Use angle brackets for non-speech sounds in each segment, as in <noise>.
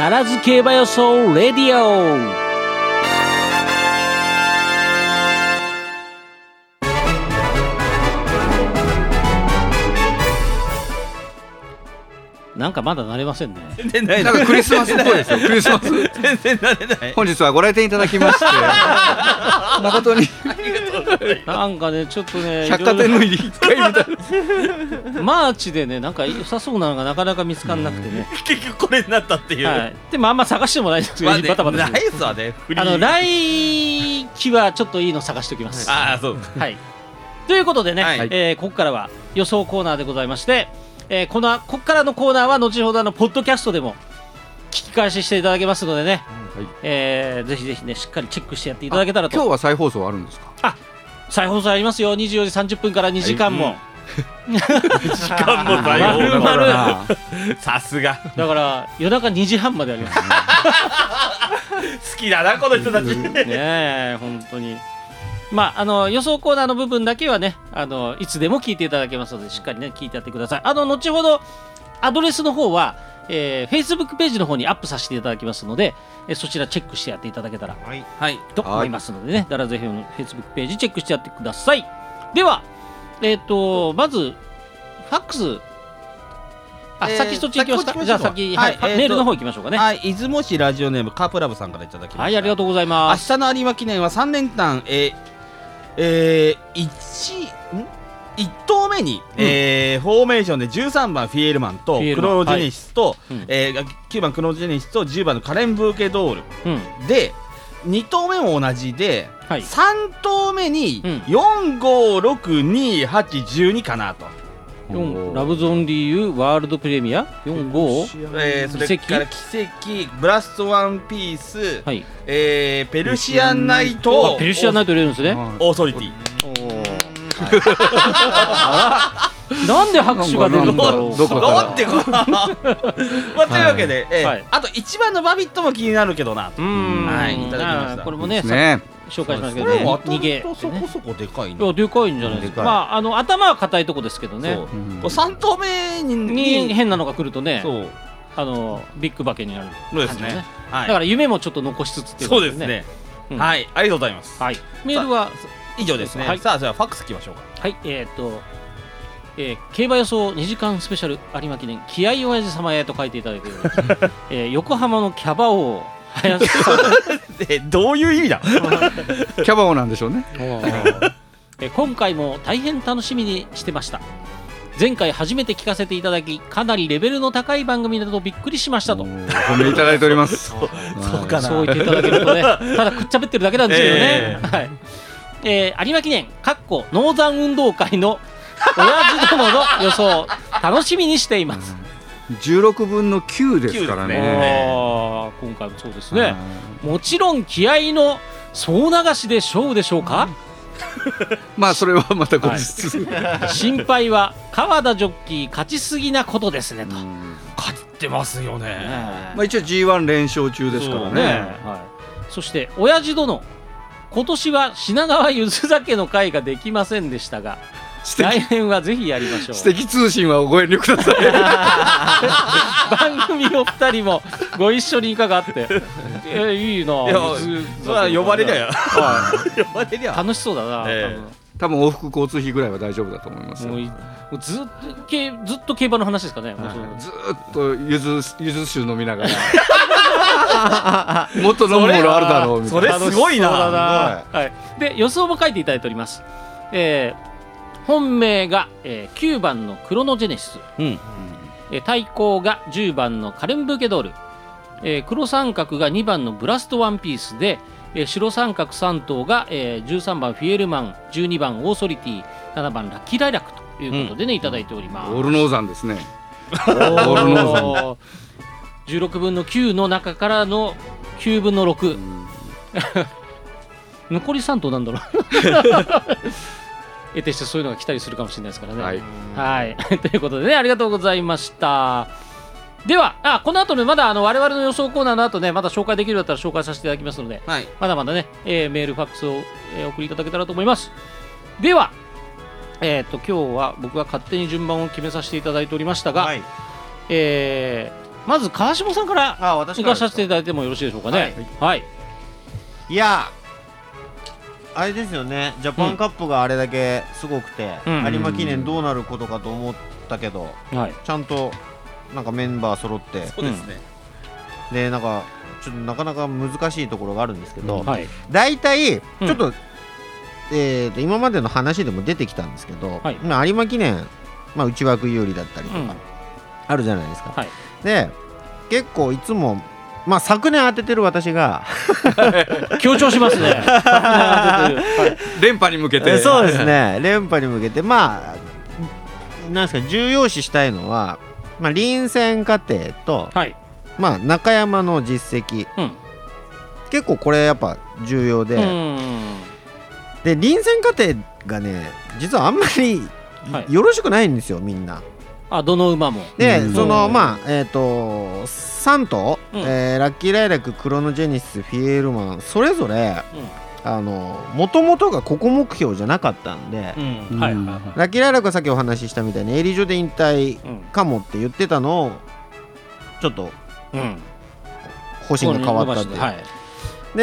ダラズ競馬予想レディオ。なんかまだ慣れませんね。全然ない。なんかクリスマスっぽいですよ。クリスマス。全然慣れない。本日はご来店いただきまして。<laughs> 誠に。なんかね、ちょっとね、百貨店の入り一回みたいなマーチでね、なんか良さそうなのがなかなか見つからなくてね。結局これになったっていう、はい。でもあんま探してもないですけど、まあねバタバタないっすわねあの来期はちょっといいの探しておきます。ああそう。はい。ということでね、はい。えーここからは予想コーナーでございまして、えーこのここからのコーナーは後ほどあのポッドキャストでも聞き返ししていただけますのでね、はい。えーぜひぜひねしっかりチェックしてやっていただけたらと。今日は再放送あるんですか再放送ありますよ。24時30分から2時間も。時間も再放送まるまるあさすが。だから夜中2時半まであります。<laughs> 好きだなこの人たち。ねえ本当にまああの予想コーナーの部分だけはねあのいつでも聞いていただけますのでしっかりね聞いてやってください。あの後ほどアドレスの方は、えー、Facebook ページの方にアップさせていただきますので、えーそちらチェックしてやっていただけたらはい、はい、と思いますのでね、だらぜひの Facebook ページチェックしてやってください。ではえっ、とまずファックス。あ、えー先そっち行きましょうじゃあ先、はいはいえーとメールの方行きましょうかね。はい、はい、出雲市ラジオネームカープラブさんからいただきました。ありがとうござい明ます。日の有馬記念は3連単えー、えー、1ん？1投目に、えーフォーメーションで13番フィエールマンとクロノジェネシスと、うん。えー9番クロノジェネシスと10番のカレン・ブーケドール。うん。で2投目も同じで、はい。3投目にうん。456282かなと、4ラブゾンリーユワールドプレミア45えーそれから奇跡？ブラストワンピース、はい。えーペルシアンナイあトペルシアンナイト入れるんですね。オーソリティ。<laughs> なんで拍手が出るんだろう。なんてか <laughs> まあというわけで、えーはい。あと1番のバビットも気になるけどなうーん。はいいただきました。これもね紹介しますけこどね。逃げ。そこそこでかいいねやでかいんじゃないですか。まああの頭は硬いとこですけどね。そう。うん。こう3投目にに変なのが来るとねそう。あのビッグバケになるそうですね。はい。だから夢もちょっと残しつつっていそうですね。うん。はい。ありがとうございます。はい。メールは？以上ですね、はい。さあじゃあファックスいきましょうか。はい。えーっとえー競馬予想2時間スペシャル有馬記念気合い親父様へと書いていただいて <laughs> えー横浜のキャバ王林さんえどういう意味だ？<laughs> キャバオなんでしょうね。<laughs> えー今回も大変楽しみにしてました。前回初めて聞かせていただきかなりレベルの高い番組だとびっくりしましたと。お褒めいただいております。<laughs> そうかな。そう言っていただけるとねただくっちゃべってるだけなんですけどね、えはい。えー有馬記念かっこノーザン運動会の親父殿の予想楽しみにしています、16分の9ですから9ねです今回もそうですね。もちろん気合の総流しで勝負でしょうか、<laughs> まあそれはまた後日。心配は川田ジョッキー勝ちすぎなことですねと、うん。勝ってますよね。ねまあ一応 G1 連勝中ですからそうね。はい、そして親父殿。今年は品川ゆず酒の会ができませんでしたが素来敵。年はぜひやりましょう。素敵通信はご遠慮ください。<laughs> 番組お二人もご一緒にいかがあって。えーいいな。いや呼ばれりゃは呼ばれりい。ゃ楽しそうだな、え多分。往復交通費ぐらいは大丈夫だと思いますもういもうずっとけずっと競馬の話ですかね、もうその。ずーっとゆずゆず酒飲みながら。<laughs> もっと飲むものあるだろうみたいな。それすごいな。楽しそうだな。はい、で予想も書いていただいております、えー本命が、えー9番のクロノジェネシス、うん。えー対抗が10番のカレンブーケドール、えー黒三角が2番のブラストワンピースで、えー白三角3頭が、えー13番フィエルマン12番オーソリティ7番ラッキーライラックということでね、いただいております。オールノーザンですね。おー。ルノー16分の9の中からの9分の6、<laughs> 残り3頭なんだろう <laughs> 得てしてそういうのが来たりするかもしれないですからね。はい。はい、<laughs> ということでね、ありがとうございました。では、あこの後ね、まだあの我々の予想コーナーの後ね、まだ紹介できるようだったら紹介させていただきますので、はい。まだまだね、えーメール、ファックスを、えー送りいただけたらと思います。では、えっ、と、今日は僕が勝手に順番を決めさせていただいておりましたが、はい。えーまず川下さんから行かさせていただいてもよろしいでしょうかね。はい、いやあれですよね。ジャパンカップがあれだけすごくて、うん。有馬記念どうなることかと思ったけどはい。ちゃんとなんかメンバー揃って。そうですね、でなんかちょっとなかなか難しいところがあるんですけど、はい。大体ちうん。ょっと,、えーと今までの話でも出てきたんですけど、はい。まあ有馬記念、まあ、内枠有利だったりとか、うん。あるじゃないですか。はい。で結構いつもまあ昨年当ててる私が。<laughs> 強調しますね。はい。連覇に向けて。そうですね。連覇に向けて。まあなんですか重要視したいのは、まあ、臨戦過程と、はい。まあ、中山の実績。うん。結構これやっぱ重要で、うん。で臨戦過程がね実はあんまりはい。よろしくないんですよみんな。あどの馬も。で、うん。そのうんまあえっ、と3頭、うん。えーラッキーライラッククロノジェニスフィエールマンそれぞれうあの元々がここ目標じゃなかったんで、んうん。はいはいはい。ラッキーライラックはさっきお話ししたみたいにエリージョで引退うんかもって言ってたのをちょっとうん。方針が変わったっていう、はい。で、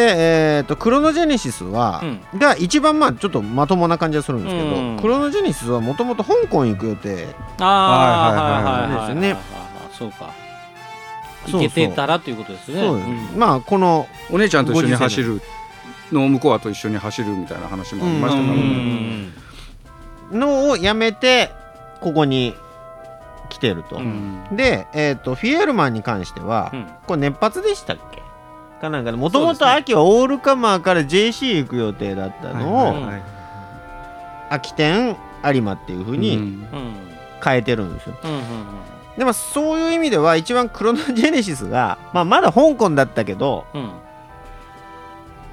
えー、とクロノジェネシスは、うん。が一番まあちょっとまともな感じがするんですけど、うん。クロノジェネシスはもともと香港行く予定あはいあはいはい。はいはいですよね。はいそうかそうそう。いけてたらということですね。そうですんまあこのお姉ちゃんと一緒に走るの向こうはと一緒に走るみたいな話もありましたから。のをやめてここに来てると、うん。で、えー、とフィエールマンに関しては、うん。これ熱発でしたっけ？かなんかでもともと秋はオールカマーから JC 行く予定だったのを、はいはいはい。秋天有馬っていう風うに変えてるんですよ、うんうんでもそういう意味では一番クロノジェネシスが、まあ、まだ香港だったけどうん。うん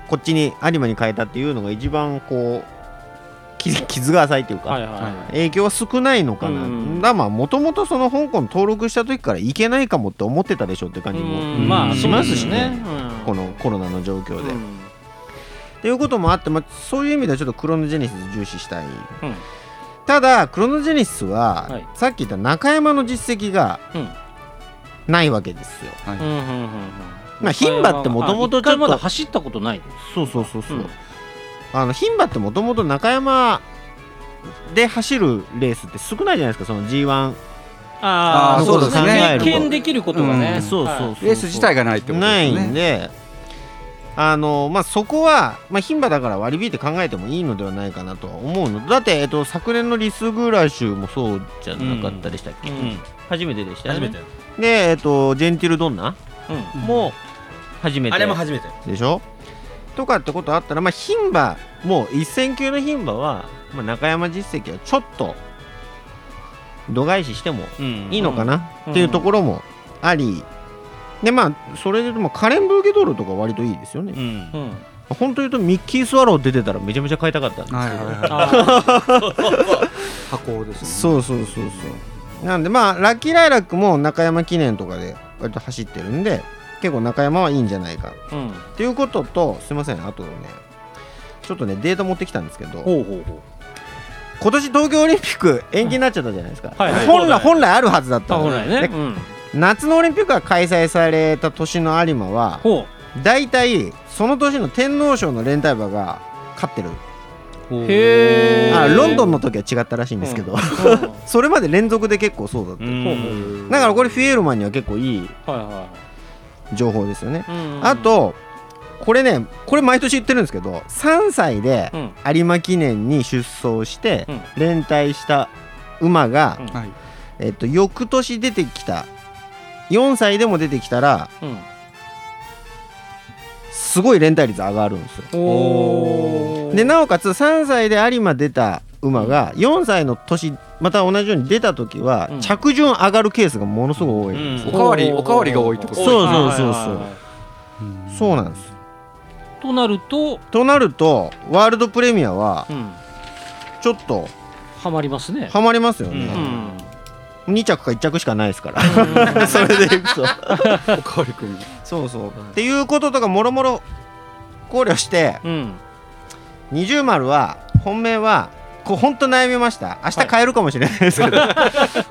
こっちに有馬に変えたっていうのが一番こう傷傷が浅いっていうか、はいはいはい。影響は少ないのかな、うん。だまあもともとその香港登録した時からいけないかもって思ってたでしょって感じもしますしね。うん。このコロナの状況で。っうん。ていうこともあって、まあ、そういう意味ではちょっとクロノジェネシス重視したい、うんただクロノジェネシスは、はい。さっき言った中山の実績がうん。ないわけですよ。はい。うんうんうんうん。まあ牝馬って元々ちょっとあ一回まだ走ったことないそうそうそうそう。うん。あの牝馬ってもともと中山で走るレースって少ないじゃないですかその G1 ああーそうですね。経験できることがね。うん。そうそうそうはいレース自体がないってことないですね。んであのまあそこは、まあ、牝馬だから割り引いて考えてもいいのではないかなとは思うの。だって、えっと、昨年のリスグラシュもそうじゃなかったでしたっけ、うん初めてでしたよね。初めてで、えっと、ジェンティルドンナ？うん。も初めて。あれも初めて。でしょ？とかってことあったらまあ牝馬もう一戦級の牝馬は、まあ、中山実績はちょっと度外視してもいいのかな、うん。っていうところもあり、でまあそれでもカレンブーゲドルとか割といいですよね、うん。うん。本当言うとミッキー・スワロー出てたらめちゃめちゃ買いたかったんですけど、箱ですね。そうそうそうそう。なんでまあラッキーライラックも中山記念とかで割と走ってるんで結構中山はいいんじゃないか。ーうん。っていうこととすいません。あとねちょっとねデータ持ってきたんですけどほうほうほう。今年東京オリンピック延期になっちゃったじゃないですか、はいはい。本来本来あるはずだったのあ本来ね。でうん夏のオリンピックが開催された年の有馬はほ大体その年の天皇賞の連帯馬が勝ってる。う。へー。あロンドンの時は違ったらしいんですけど、うん。<laughs> それまで連続で結構そうだった、うん。だからこれフィエールマンには結構いい情報ですよね、いうん。あとこれねこれ毎年言ってるんですけど3歳でうん。有馬記念に出走してうん。連帯した馬が、うん。はい。えっと、翌年出てきた4歳でも出てきたらうん。すごい連帯率上がるんですよ。でなおかつ3歳で有馬出た馬が4歳の年また同じように出た時はうん。着順上がるケースがものすごい多いんですよ、おかわりおかわりが多いってことそうそうそうそう。そうなんです。となるととなるとワールドプレミアはうん。ちょっとハマりますね。ハマりますようね、ん2着か1着しかないですから。<laughs> それでいくと。おかわりくんそうそう。っていうこととかもろもろ考慮してうん。二重丸は本命はこう本当悩みました。明日買えるかもしれないです。けど、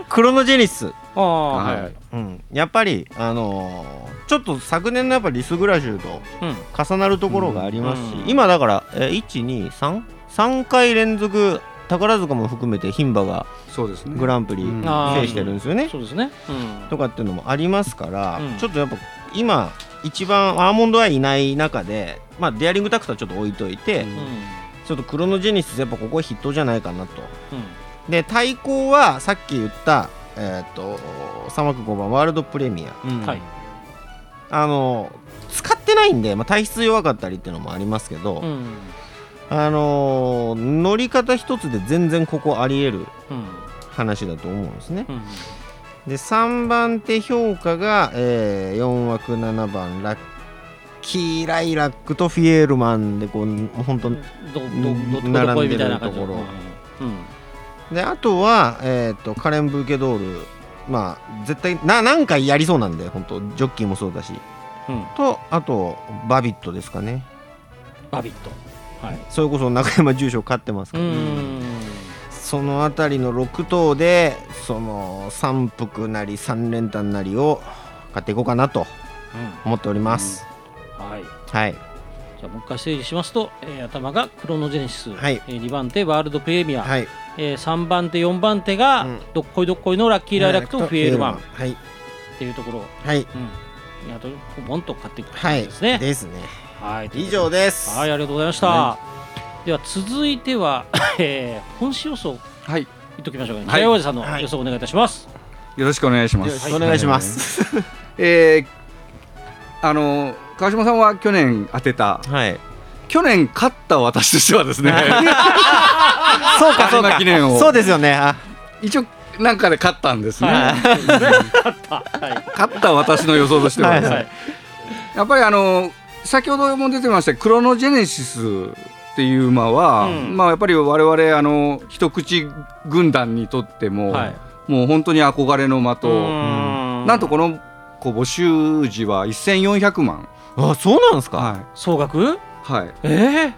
クロノジェニス、ああはい。はい。うん、やっぱりあのーちょっと昨年のやっぱリスグラシュとうん。重なるところがありますし、うん。今だから、えー、123回連続宝塚も含めて牝馬がそうですね。グランプリ制してるんですよね、そうですね。うん。とかっていうのもありますから、うん。ちょっとやっぱ今一番アーモンドアイいない中で、まあ、デアリングタクトはちょっと置いといて、うん。うんちょっとクロノジェニスやっぱここ筆頭じゃないかなと。うん。で対抗はさっき言ったえっ、と3枠5番ワールドプレミア。あの使ってないんで、まあ、体質弱かったりっていうのもありますけど、うんあの乗り方一つで全然ここありえるうん。話だと思うんですね。うんで3番手評価が、え4枠7番ラッキーライラックとフィエールマンでこう本当並んでるところ。うん。であとは、えー、とカレン・ブーケドール。まあ絶対な何回やりそうなんで本当ジョッキーもそうだし。うん。とあとバビットですかね。バビットはい。それこそ中山重賞勝ってますかうら、ん。そのあたりの6頭でその3幅なり3連単なりを買っていこうかなと思っております、はい。はい。じゃあもう一回整理しますと、えー頭がクロノジェネシス、はい。えー2番手ワールドプレミア、はい。えー3番手4番手が、うん。どっこいどっこいのラッキーライラックとフィエールマン。っはい。ていうところ、はい。うん、あとボンと買っていくはいですね。ですねはい、以上です。はい、ありがとうございました。はでは続いては、<laughs> えー、本市予想。はい。言っときましょうかね。はい。さんのはい。予想お願いいたします。よろしくお願いしまよろすしくお願いします。<laughs> えーあの川島さんは去年当てたはい。去年勝った私としてはですねそうかそうか。記念をそうですよね。あ。一応なんかで勝ったんですね、はい。勝った。はい。勝った私の予想としてはですね、はい。やっぱりあの先ほども出てましたクロノジェネシスっていう馬は、うん。まあやっぱり我々あの一口軍団にとっても、はい。もう本当に憧れの馬と、ん。なんとこの募集時は1400万、あそうなんですか？は総額？いはい、ええ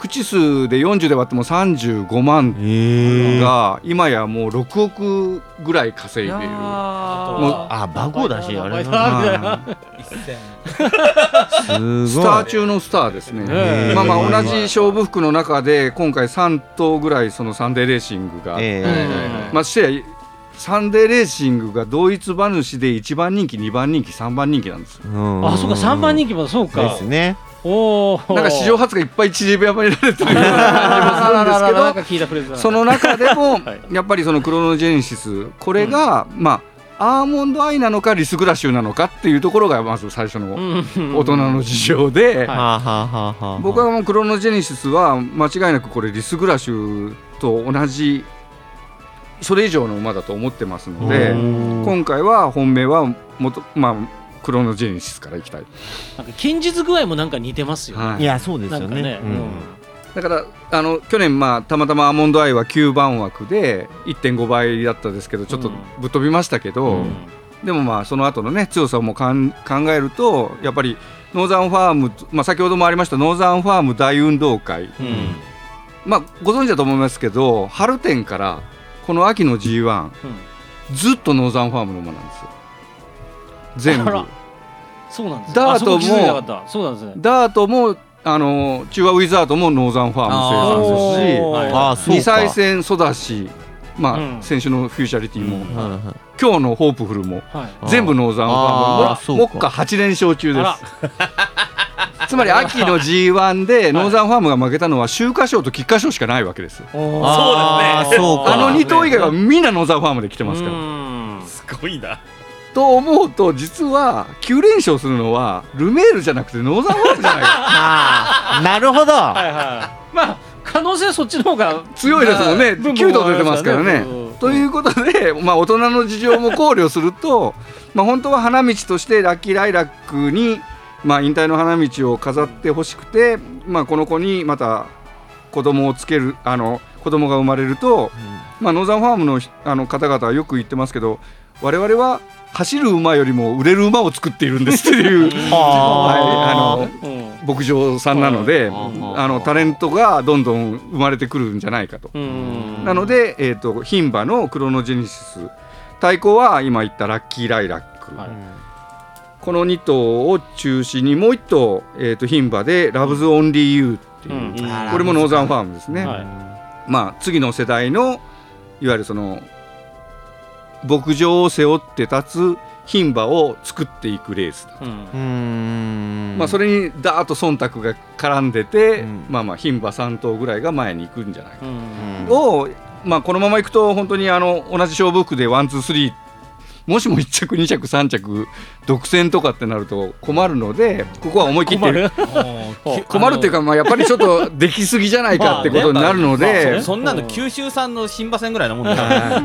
口数で40で割っても35万えが今やもう6億ぐらい稼いでいる。もあバゴだしあれなはいすごい。スター中のスターですね。まあまあ同じ勝負服の中で今回3頭ぐらいそのサンデーレーシングが、ええ。まあしてサンデーレーシングが同一馬主で1番人気2番人気3番人気なんですよ。うん。あ、そうか三番人気もそうか。ですねおお。なんか史上初がいっぱい縮山になれてるような <laughs> 感じもするんですけどその中でも <laughs> はい。やっぱりそのクロノジェネシスこれがまあアーモンドアイなのかリスグラッシュなのかっていうところがまず最初の大人の事情で、僕はもうクロノジェネシスは間違いなくこれリスグラッシュと同じそれ以上の馬だと思ってますのでうん。今回は本命は元まあクロノジェネシスからいきたい。なんか人気具合もなんか似てますよね。はい。いやそうですよね。ね。うん。だからあの去年まあたまたまアーモンドアイは9番枠で1.5倍だったですけどちょっとぶっ飛びましたけど、うん。でもまあその後のね強さもかん考えるとやっぱりノーザンファーム、まあ、先ほどもありましたノーザンファーム大運動会、うん。まあご存知だと思いますけど春天からこの秋の G1 うん。ずっとノーザンファームの馬なんですよ。全部そうなんですダートもあそうなんですね。ダートもあのチュウワウィザードもノーザンファーム生産ですしはいあそうか。2歳戦育ちまあ、うん。先週のフューチュリティも、うん。はいはい。今日のホープフルもはい。全部ノーザンファあーームも目下8連勝中です。<laughs> つまり秋の <laughs> G1 でノーザンファームが負けたのは秋華賞と菊花賞しかないわけです。そうか。あの2頭以外はみんなノーザンファームで来てますから。うん。すごいなと思うと実は9連勝するのはルメールじゃなくてノーザンファームじゃないか。<laughs> あーなるほど。はいはい。まあ可能性はそっちの方が強いですもんね。分9頭出てますからね。うん。ということで、まあ、大人の事情も考慮すると、まあ、本当は花道としてラッキーライラックに、まあ、引退の花道を飾ってほしくて、まあ、この子にまた子供をつけるあの子供が生まれると、まあ、ノーザンファームのひあの方々はよく言ってますけど我々は走る馬よりも売れる馬を作っているんですっていう、<laughs> ははい、あのうん牧場さんなので、うん。あのタレントがどんどん生まれてくるんじゃないかと。うん。なので、えー、と牝馬のクロノジェネシス。対抗は今言ったラッキーライラック、はい。この2頭を中心にもう1頭、えー、と牝馬でラヴズオンリーユーっていう、うん。これもノーザンファームですね、はいまあ次の世代のいわゆるその牧場を背負って立つ牝馬を作っていくレースだ、うん。うん。まあ、それにダーッと忖度が絡んでて、うん。まあまあ牝馬3頭ぐらいが前に行くんじゃないかうんを、まあ、このままいくと本当にあの同じ勝負服でワンツースリーもしも1着2着3着独占とかってなると困るのでここは思い切って困る。<laughs> 困るっていうか、まあ、やっぱりちょっとできすぎじゃないかってことになるので、そんなの九州産の新馬戦ぐらいのもんだから。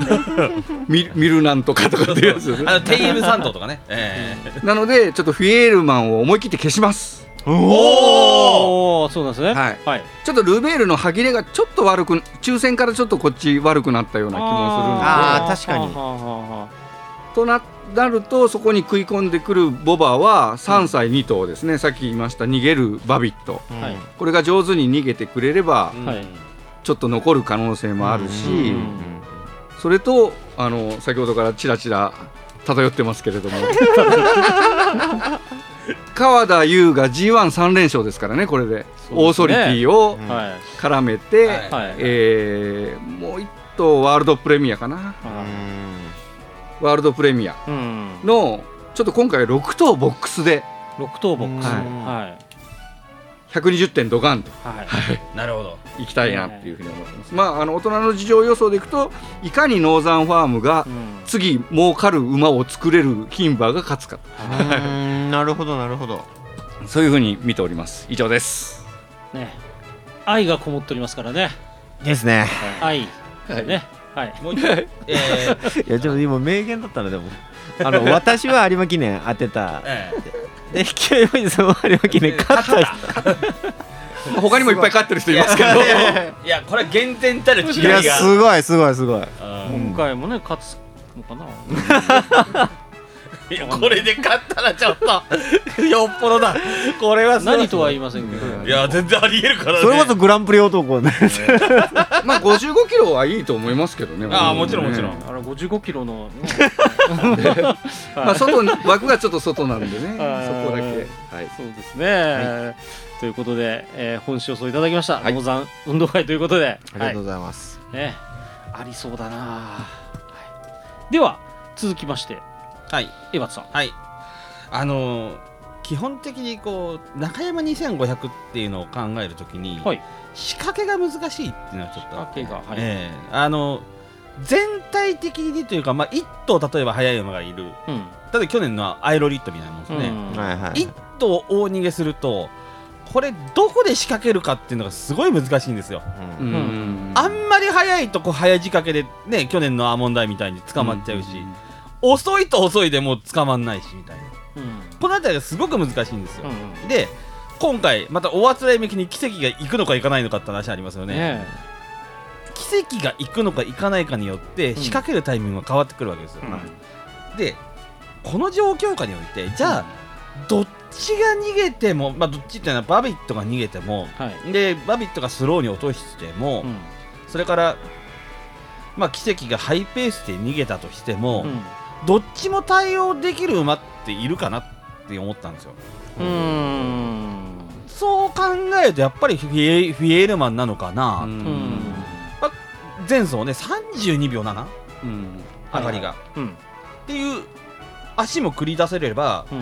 見見るなんとかとかっていうやつ。あのテイエム三頭とかね。ええ。なのでちょっとフィエールマンを思い切って消します。おおそうなんですね。はい。はい。ちょっとルベールの歯切れがちょっと悪く抽選からちょっとこっち悪くなったような気もあー確かに。はあはあはするのでとななるとそこに食い込んでくるボバは3歳2頭ですね、さっき言いました逃げるバビット。あはい。これが上手に逃げてくれればちょっと残る可能性もあるし、うん。それとあの先ほどからちらちら漂ってますけれども。<laughs> 川田優が G13 連勝ですからねこれで。ね。オーソリティを絡めて、えーもう一頭ワールドプレミアかなワールドプレミアうん。のちょっと今回6頭ボックスで。六等ボックス。はい。はい。120点ドカンと。はい。なるほど。いきたいなっていうふうに思ってます、まああの大人の事情予想でいくといかにノーザンファームがうん。次儲かる馬を作れる牝馬が勝つかうん。なるほどなるほど。そういうふうに見ております。以上です。ね。愛がこもっておりますからね。ですね。愛はい。ねはい。もう一回 <laughs> えー。いやちょっと今名言だったのでも。あの <laughs> 私は有馬記念当てた。えで勢いよいその有馬記念勝った人。他にもいっぱい勝ってる人いますけど。え <laughs> いやこれは厳然たる違いいやがすごいすごいすごい。うん今回もね勝つのかないやこれで勝ったらちょっと <laughs> よっぽどだ。これはすごい。何とは言いませんけど。いや全然ありえるからね。それこそグランプリ男ね。まあ55キロはいいと思いますけどね。ああもちろんもちろん。あれ55キロの。<laughs> まあ外に枠がちょっと外なんでね。そはい。こだけ。はい。そうですね、ということで、えー本日予想いただきました、ノーザン運動会ということで。ありがとうございます、はい。ね、ありそうだな、はい、では続きましてはい。江端さん。はい。あのー基本的にこう中山2500っていうのを考えるときに、はい。仕掛けが難しいっていうのはちょっとあって。仕掛けがはい。ええ。あの全体的にというか、まあ、1頭例えば速い馬がいる。うん。例えば去年のアイロリットみたいなもんですね、うん。はいはい1頭大逃げするとこれどこで仕掛けるかっていうのがすごい難しいんですよ、ううん。んあんまり速いとこ早仕掛けでね去年のアーモンダイみたいに捕まっちゃうし、遅いと遅いでもう捕まんないしみたいな。うん。この辺りがすごく難しいんですよ、うんで今回またおあつらい向きに奇跡が行くのか行かないのかって話ありますよね。ね奇跡が行くのか行かないかによって仕掛けるタイミングが変わってくるわけですよ、でこの状況下においてじゃあ、どっちが逃げてもまあどっちっていうのはバビットが逃げてもはい、でバビットがスローに落としても、うん。それからまあ奇跡がハイペースで逃げたとしても、うんどっちも対応できる馬っているかなって思ったんですよ。うーん。そう考えるとやっぱりフィエフィエールマンなのかな、うん。前走ね32秒7うん。上がりが、うん。っていう足も繰り出せれば、うん。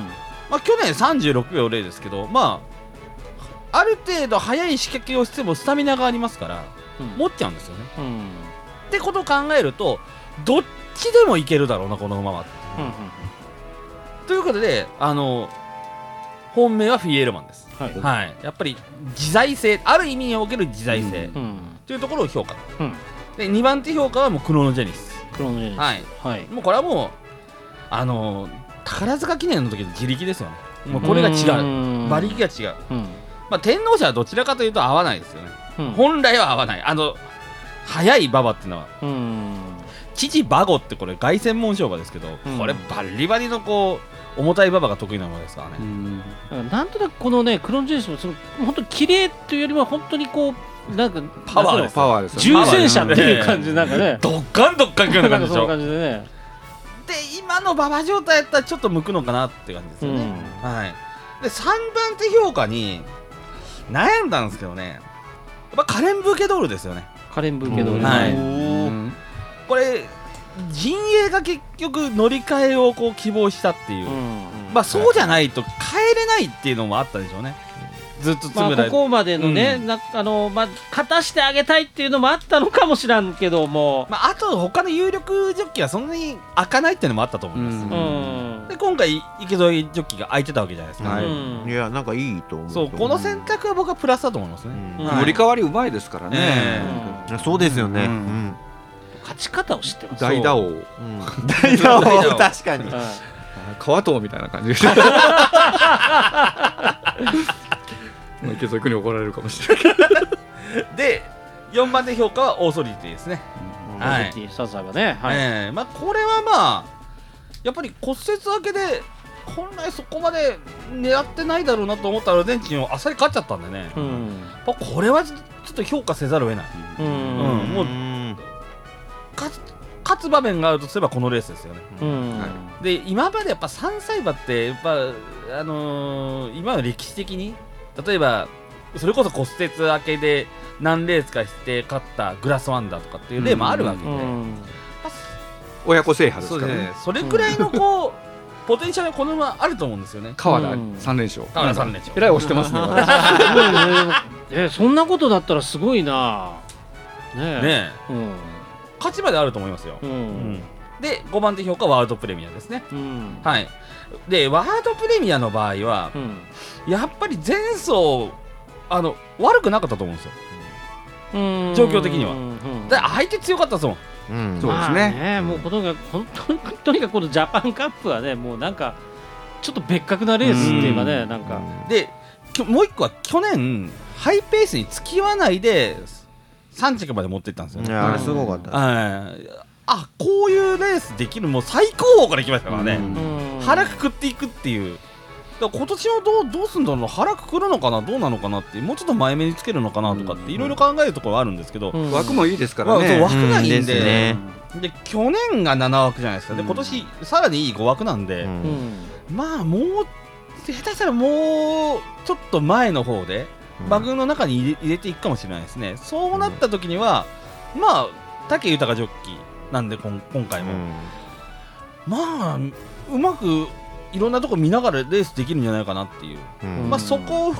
まあ、去年36秒0ですけどまあある程度速い仕掛けをしてもスタミナがありますからうん。持っちゃうんですよね。うん。ってことを考えるとどっちでもいけるだろうなこの馬は。うんということであの本命はフィエールマンです。はい。はい。やっぱり自在性ある意味における自在性。うんというところを評価。うん。で2番手評価はもうクロノジェニス。クロノジェネシス。はい。はい。もうこれはもうあの宝塚記念の時の自力ですよね。もうこれが違う。う馬力が違う、うん。まあ、天皇賞はどちらかというと合わないですよね、うん。本来は合わない。あの速い馬場っていうのは。うん父バゴってこれ凱旋門賞馬ですけど、うん。これバリバリのこう重たい馬場が得意な馬ですからね、うん。なんとなくこのねクロノジェネシスもその本当に綺麗というよりは本当にこうなんかパワーですパワーです重戦車っていう感じなんかね。どっかんどっかんくるような感じでしょ。感じでね。で今の馬場状態やったらちょっと向くのかなって感じですよね、うはい。で3番手評価に悩んだんですけどね。やっぱカレン・ブーケドールですよね。カレンブーケドールはい。うんこれ陣営が結局乗り換えをこう希望したっていう、うんまあそうじゃないと帰れないっていうのもあったでしょうね。ずっとまあ、ここまでのね、うん。なあのまあ、勝たしてあげたいっていうのもあったのかもしらんけども、まあ、あと他の有力ジョッキーはそんなに開かないっていうのもあったと思います、ううん。んで今回池添ジョッキーが空いてたわけじゃないですか、はいうん。いやなんかいいと思うそうこの選択は僕はプラスだと思いますね、うん。はい乗り換わりうまいですからね。そうですよね。ううん。ん勝ち方を知ってます、大打王。う。ん。大打王。確かに。はい。川藤みたいな感じ。で <laughs> まあ池添君に怒られるかもしれないで4番手評価はオーソリティですね、はい。オーソリティサザエはね、はい。ええ。まあこれはまあやっぱり骨折明けで本来そこまで狙ってないだろうなと思ったアルゼンチンをあっさり勝っちゃったんでね、うん。ぱこれはちょっと評価せざるを得ない。うん。うん。もう勝つ勝つ場面があるとすればこのレースですよね。うん。はで今までやっぱ3歳馬ってやっぱあのー今の歴史的に例えばそれこそ骨折明けで何レースかして勝ったグラスワンダーとかっていう例もあるわけで、うん。親子制覇ですからね。それくらいのこう、ポテンシャルがこの馬あると思うんですよね。川田うん。3連勝。川田三連勝。えらい押してますね <laughs> えそんなことだったらすごいな。ねえ。ねえ。うん勝ちまであると思いますよ、ううん。んで5番手評価ワールドプレミアですね。うん。はい。でワールドプレミアの場合はうん。やっぱり前走あの悪くなかったと思うんですよ。うん。状況的には。うん。で相手強かったですもん。うん。そうですね。まあねもうとにかく本当にとにかくこのジャパンカップはねもうなんかちょっと別格なレースっていうかねうん。なんか。できょもう一個は去年ハイペースに付き合わないで3着まで持っていったんですよね。いやあれすごかった。はい。あこういうレースできるもう最高峰から来ましたからね、うん。うん腹くくっていくっていう。今年はどうどうすんだろう。な腹くくるのかなどうなのかなってもうちょっと前目につけるのかなとかっていろいろ考えるところはあるんですけど、うん。枠もいいですからまあ枠がいいんで,、うん。ね。で去年が7枠じゃないですか。でうん。今年さらにいい5枠なんで、うんうん。まあもう下手したらもうちょっと前の方で馬群の中に入れ入れていくかもしれないですね。そうなった時には、まあ武豊ジョッキーなんでこん今回も、まあうまくいろんなとこ見ながらレースできるんじゃないかなっていう、うん。まあそこを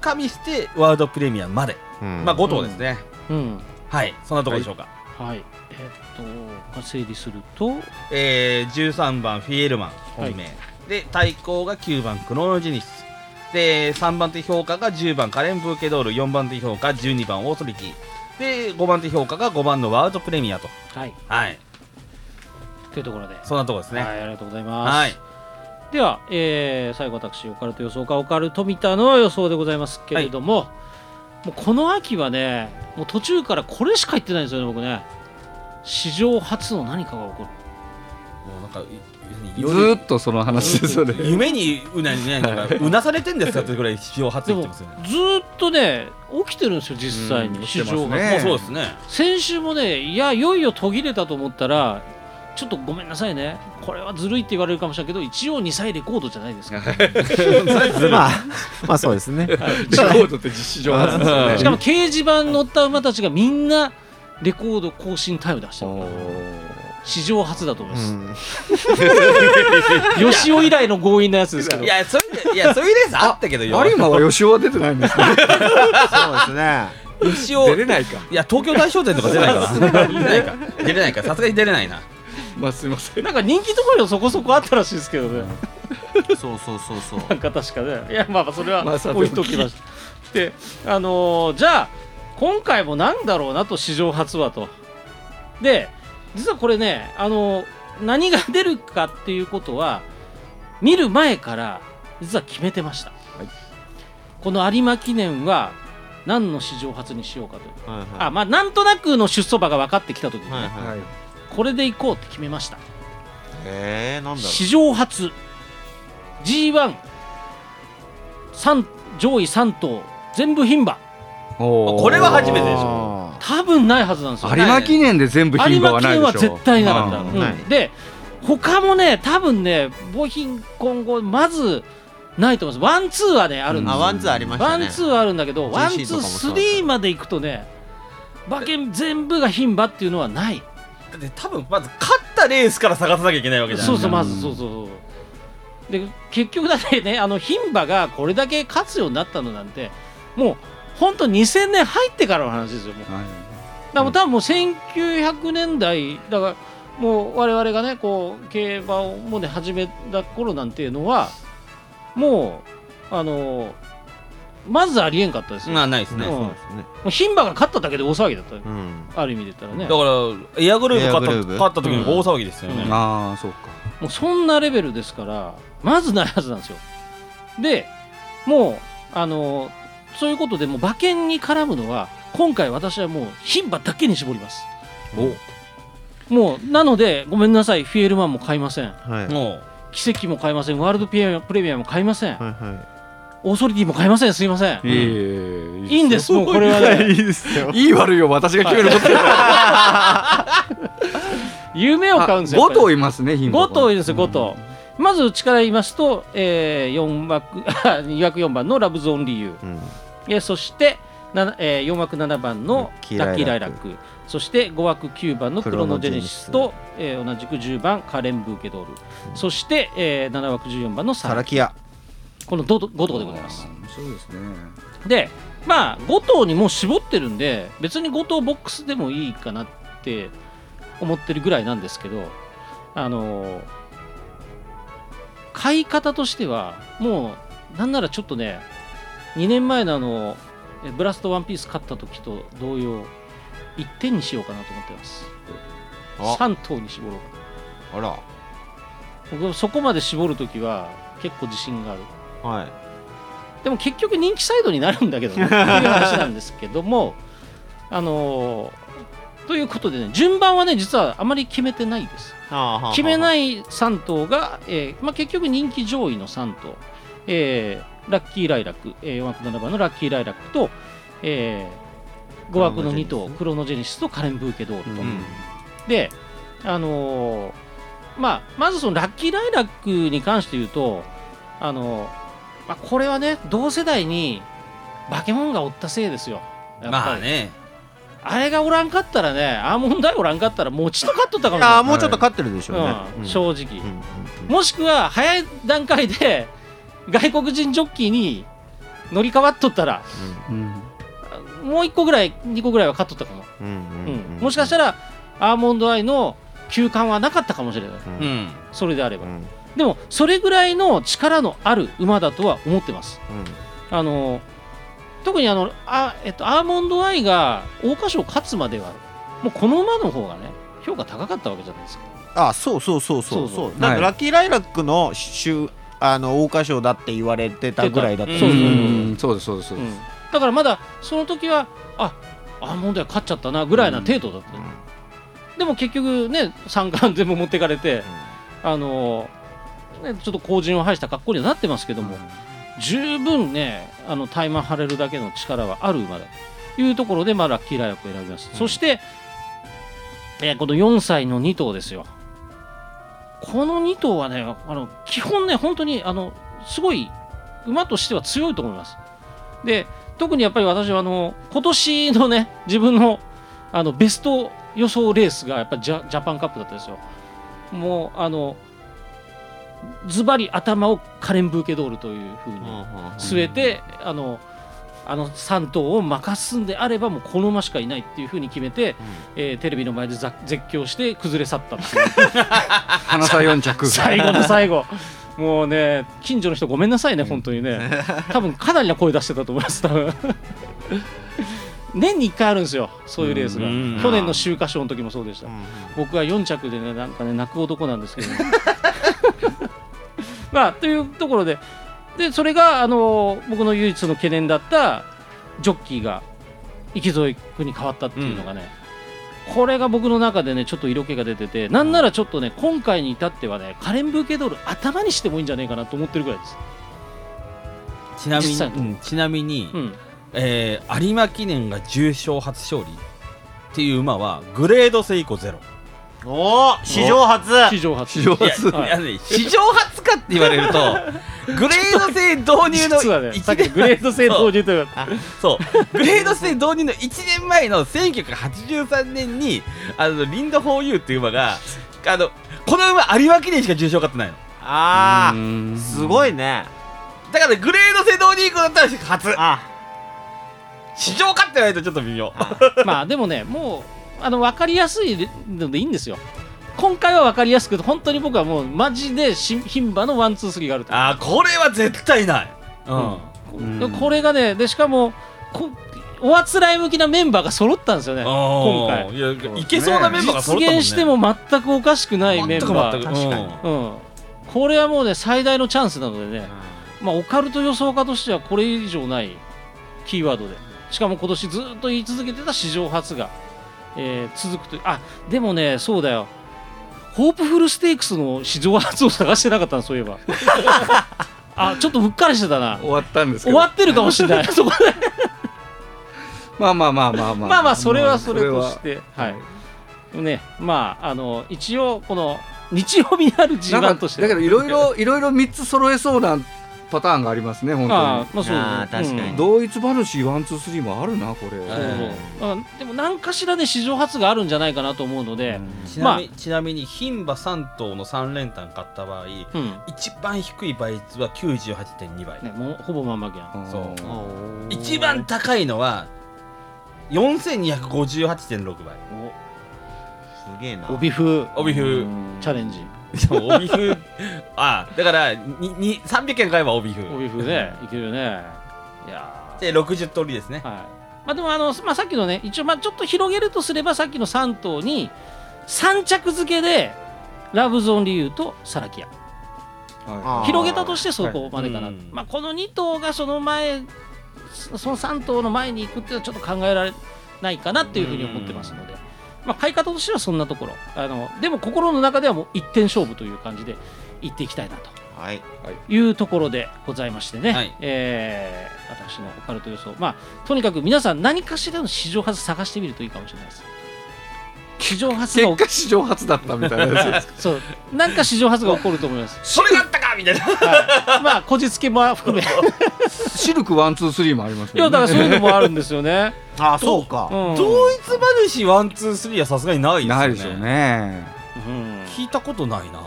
加味してワールドプレミアまで、うん。まあ5頭ですね、うん。はい。そんなところでしょうか、はい。えっと整理するとえー、13番フィエルマン本命、で対抗が9番クロノジニスで3番手評価が10番カレン・ブーケドール4番手評価12番オーソリティ。で5番手評価が5番のワールドプレミアと。はい。はい。というところで。そんなところですね。はいありがとうございます。はい。では、えー最後私オカルト予想家オカルト見たの予想でございますけれども、もうこの秋はねもう途中からこれしか言ってないんですよね僕ね。史上初の何かが起こるもうなんかずーっとその話ですよね。夢にうなにねなんかうなされてんですかってぐらい史上初でも言ってますよねずーっとね起きてるんですよ実際うんに起きてますね。史上初、もうそうですね。先週もねいやいよいよ途切れたと思ったらちょっとごめんなさいね。これはずるいって言われるかもしれないけど一応2歳レコードじゃないですか。<laughs> まあまあそうですね。レコードって実施上初ですよねしかも掲示板乗った馬たちがみんなレコード更新タイム出してる史上初だと思います、うん。<laughs> 吉尾以来の強引なやつですけど。いやそういういやそういうレースあったけど有馬は吉尾は出てないんですね。そうですね。吉尾出れないか。いや東京大商店とか出ないから出ないか。出れないか。さすがに出れないな。まあすいません。なんか人気ところそこそこあったらしいですけどね。そうそうそうそう。なんか確かね。いやまあまあそれは置いときましたであのーじゃあ今回もなんだろうなと史上初はと。で実はこれねあのー何が出るかっていうことは見る前から実は決めてました、この有馬記念は何の史上初にしようかという。はいはい。あまあなんとなくの出走馬が分かってきた時にね、はいはい。これでいこうって決めました。えー、なんだろ史上初。G1 三上位3頭。全部牝馬。これは初めてでしょょ多分ないはずなんですよ。有馬記念で全部牝馬はないでしょ。有馬記念は絶対なかった、うん。で他もね多分ね母品今後まずないと思います。ワンツーはねあるんです。ワンツーありましたね。ワンツーはあるんだけど、ワンツースリーまで行くとね馬券全部が牝馬っていうのはない。だって多分まず勝ったレースから探さなきゃいけないわけじゃん。そうそううん。まずそうそうそう。で結局だってねあの牝馬がこれだけ勝つようになったのなんてもう本当2000年入ってからの話ですよもう。はい。だから多分もう1900年代だからもう我々がねこう競馬をもうね始めた頃なんていうのはもうあのまずありえんかったですよ、まあないですね、うん。そうですね。もう牝馬が勝っただけで大騒ぎだったようん。ある意味で言ったらね。だからエアグループ勝った勝った時に大騒ぎですよね、うん。ああそうか。もうそんなレベルですからまずないはずなんですよ。でもうあのそういうことでもう馬券に絡むのは今回私はもう牝馬だけに絞ります。もうなのでごめんなさい。フィエルマンも買いません。はい。もう。奇跡も買いません。ワールドプレミアプレミアも買いません。はいはオーソリティも買いません。すいません。いえいえいいんです。もうこれはね。<laughs> いいですよ。いい悪いを私が決めること <laughs> 夢を買うんですよ5頭いますね牝馬5頭いるんですよ5頭まずうちから言いますと、えー、4枠 <laughs> 2枠4番のラブゾーンリユー。うん。えーそして、なえー、4枠7番のラッキーライラック。そして5枠9番のクロノジェネシスと、えー同じく10番カレン・ブーケドール、そして、えー7枠14番のサラサラキア。この 5, 5頭でございます。そうですね。でまあ5頭にもう絞ってるんで別に5頭ボックスでもいいかなって思ってるぐらいなんですけどあのー買い方としてはもうなんならちょっとね2年前のあのえブラストワンピース買った時と同様1点にしようかなと思ってます。あ。3頭に絞ろう。あら。僕そこまで絞る時は結構自信がある。はい。でも結局人気サイドになるんだけどね。っていう話なんですけども <laughs> あのーということでね順番はね実はあまり決めてないです。決めないい3頭が、えーまあ、結局人気上位の3頭、えーラッキーライラック、えー4枠7番のラッキーライラックと、え5枠の2頭クロノジェネシスとカレン・ブーケドールと、うん。であのーまあまずそのラッキーライラックに関して言うとあのーまあ、これはね同世代にバケモンがおったせいですよ。やっぱり。まあねあれがおらんかったらねアーモンドアイおらんかったらもうちと勝っとったかもしれないああもうちょっと勝ってるでしょうね。うんうん。正直、うんうんもしくは早い段階で外国人ジョッキーに乗り換わっとったらうん。もう1個ぐらい2個ぐらいは勝っとったかも、うんうんうんもしかしたららアーモンドアイの休館はなかったかもしれない。うん。それであれば、うん。でもそれぐらいの力のある馬だとは思ってます。あの特にあのあ、えっと、アーモンドアイが桜花賞勝つまではもうこの馬の方がね評価高かったわけじゃないですか。あそうそうそうそう。そそう。ラッキーライラックの週あの桜花賞だって言われてたぐらいだった。そうですそうですそうです。うん、だからまだその時はあアーモンドアイ勝っちゃったなぐらいな程度だった、でも結局ね三冠全部持ってかれてあのね、ちょっと後陣を排した格好にはなってますけども、十分ねあのタイマン張れるだけの力はある馬だというところで、まあ、ラッキーライラックを選びます、うん。そして、えーこの4歳の2頭ですよ。この2頭はねあの基本ね本当にあのすごい馬としては強いと思います。で特にやっぱり私はあの今年のね自分のあのベスト予想レースがやっぱりジャジャパンカップだったんですよ。もうあのズバリ頭をカレン・ブーケドールというふうに据えて、あのあの3頭を任すんであればもうこの馬しかいないっていうふうに決めて、えーテレビの前でざ絶叫して崩れ去ったっていう。花差4着。最後の最後。<laughs> もうね近所の人ごめんなさいね本当にね。<laughs> 多分かなりな声出してたと思います多分。<laughs> 年に1回あるんですよそういうレースが。うん去年の秋華賞の時もそうでした。僕は4着でねなんかね泣く男なんですけど、ね、<laughs> まあというところででそれがあの僕の唯一の懸念だったジョッキーが池添君に変わったっていうのがね、これが僕の中でねちょっと色気が出ててなんならちょっとね今回に至ってはねカレン・ブーケドール頭にしてもいいんじゃないかなと思ってるぐらいです。ちなみに、うんちなみに、うん、えー有馬記念が重賞初勝利っていう馬はグレード制以降ゼロおお史上初。史上初。史上いやいいやね史上初かって言われると <laughs> グレード制導入の実はね一さっきグレード制導入というかそう。グレード制導入の1年前の1983年にあのリードホーユーっていう馬があのこの馬有馬記念しか重賞勝ってないの。ああすごいね。だからグレード制導入以降だったら初。あ史上勝ってないとちょっと微妙。<laughs> まあでもねもうあの分かりやすいのでいいんですよ。今回は分かりやすくて本当に僕はもうマジでし牝馬のワンツースリーがあると。あーこれは絶対ない。うん、うん。でこれがねでしかもこおあつらい向きなメンバーが揃ったんですよね今回。回いやいけそうなメンバーが揃実ったもんね。現しても全くおかしくないメンバー。全く確かにうん、これはもうね最大のチャンスなのでね、まあ、オカルト予想家としてはこれ以上ないキーワードで。しかも今年ずっと言い続けてた史上初が、えー続くとあでもねそうだよ。ホープフルステークスの史上初を探してなかったなそういえば。あちょっとうっかりしてたな。終わったんです終わってるかもしれない。<laughs> そこで。まあまあまあまあまあまあ。まあそれはそれとはして、は。い。ねまああの一応この日曜日にあるなん G1 かとして。だけどいろいろいろいろ3つ揃えそうなパターンがありますね本当に。ああまあそうあー確かに。うん。同一馬主ワンツースリーもあるなこれ、そうそう。うんでも何かしらで史上初があるんじゃないかなと思うので、ちなみ,、ちなみに牝馬3頭の3連単買った場合うん。一番低い倍率は98.2倍、ね、もうほぼまんまけやん。うんそう。一番高いのは4258.6倍。すげえな。帯風帯風チャレンジ帯風ああだからにに300円買えば帯風帯風ね。いけるよね。いやで60通りですね。ーはい。まあでもあの、まあ、さっきのね一応まあちょっと広げるとすればさっきの3頭に3着付けでラブゾーンリュウとサラキア。はあー。広げたとしてそこまでかな、はい。うん。まあ、この2頭がその前そその3頭の前に行くっていうのはちょっと考えられないかなっていうふうに思ってますので、まあ、買い方としてはそんなところ。あのでも心の中ではもう一点勝負という感じで行っていきたいなと。はい。いうところでございましてね、はい。えー私のオカルト予想。まあとにかく皆さん何かしらの史上初探してみるといいかもしれないです史上初が結果史上初だったみたいなやつです。そう。なんか史上初が起こると思います、それがあったかみたいな。はい、まあこじつけも含め。シルクワンツースリーもありますよね。いやだからそういうのもあるんですよね。あそうか。うん。同一馬主ワンツースリーはさすがにないですよね。ないでしょうね、うん。聞いたことないな、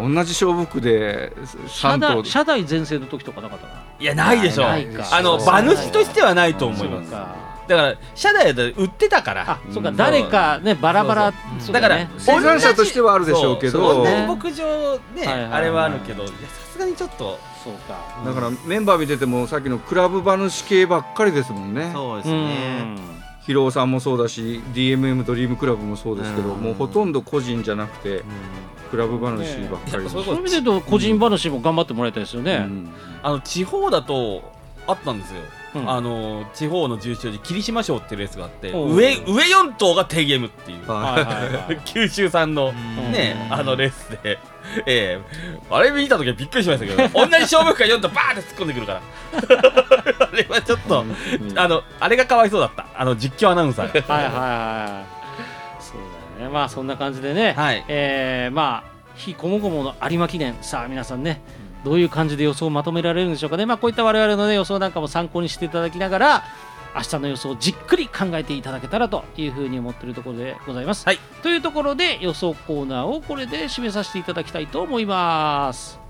うん。同じ勝負服で社3頭代社台全盛の時とかなかったかな。いやないでしょないか。あの馬主としてはないと思います。そうか。だから社台で売ってたから。あ、そうかうん。誰かねバラバラ。そうそうだね。生産者としてはあるでしょうけど。そう。ね同じ牧場ね、はいはいはい。あれはあるけどいやさすがにちょっと。そうか。だからメンバー見ててもさっきのクラブ馬主系ばっかりですもんね。そうですうね。ん。広尾さんもそうだし DMM ドリームクラブもそうですけどうん。もうほとんど個人じゃなくてクラブ馬主ばっかりそういう意味で言うと個人話も頑張ってもらいたいですよね。うん。あの地方だとあったんですよ、うん。あの地方の重賞で霧島賞っていうレースがあって上上4頭がテイゲームっていう。はいはいはい。<laughs> 九州産のうん。ね、あのレースで、ええ。あれ見た時はびっくりしましたけど <laughs> 同じ勝負服が4頭バーって突っ込んでくるから。<laughs> あれはちょっと、うんあのあれがかわいそうだった。あの実況アナウンサーが。はいはいはい。そうだよね。まあそんな感じでね。はい。えーまあ非こもごもの有馬記念。さあ皆さんねどういう感じで予想をまとめられるんでしょうかねまあこういった我々のね予想なんかも参考にしていただきながら明日の予想をじっくり考えていただけたらというふうに思っているところでございます。はいというところで予想コーナーをこれで締めさせていただきたいと思います。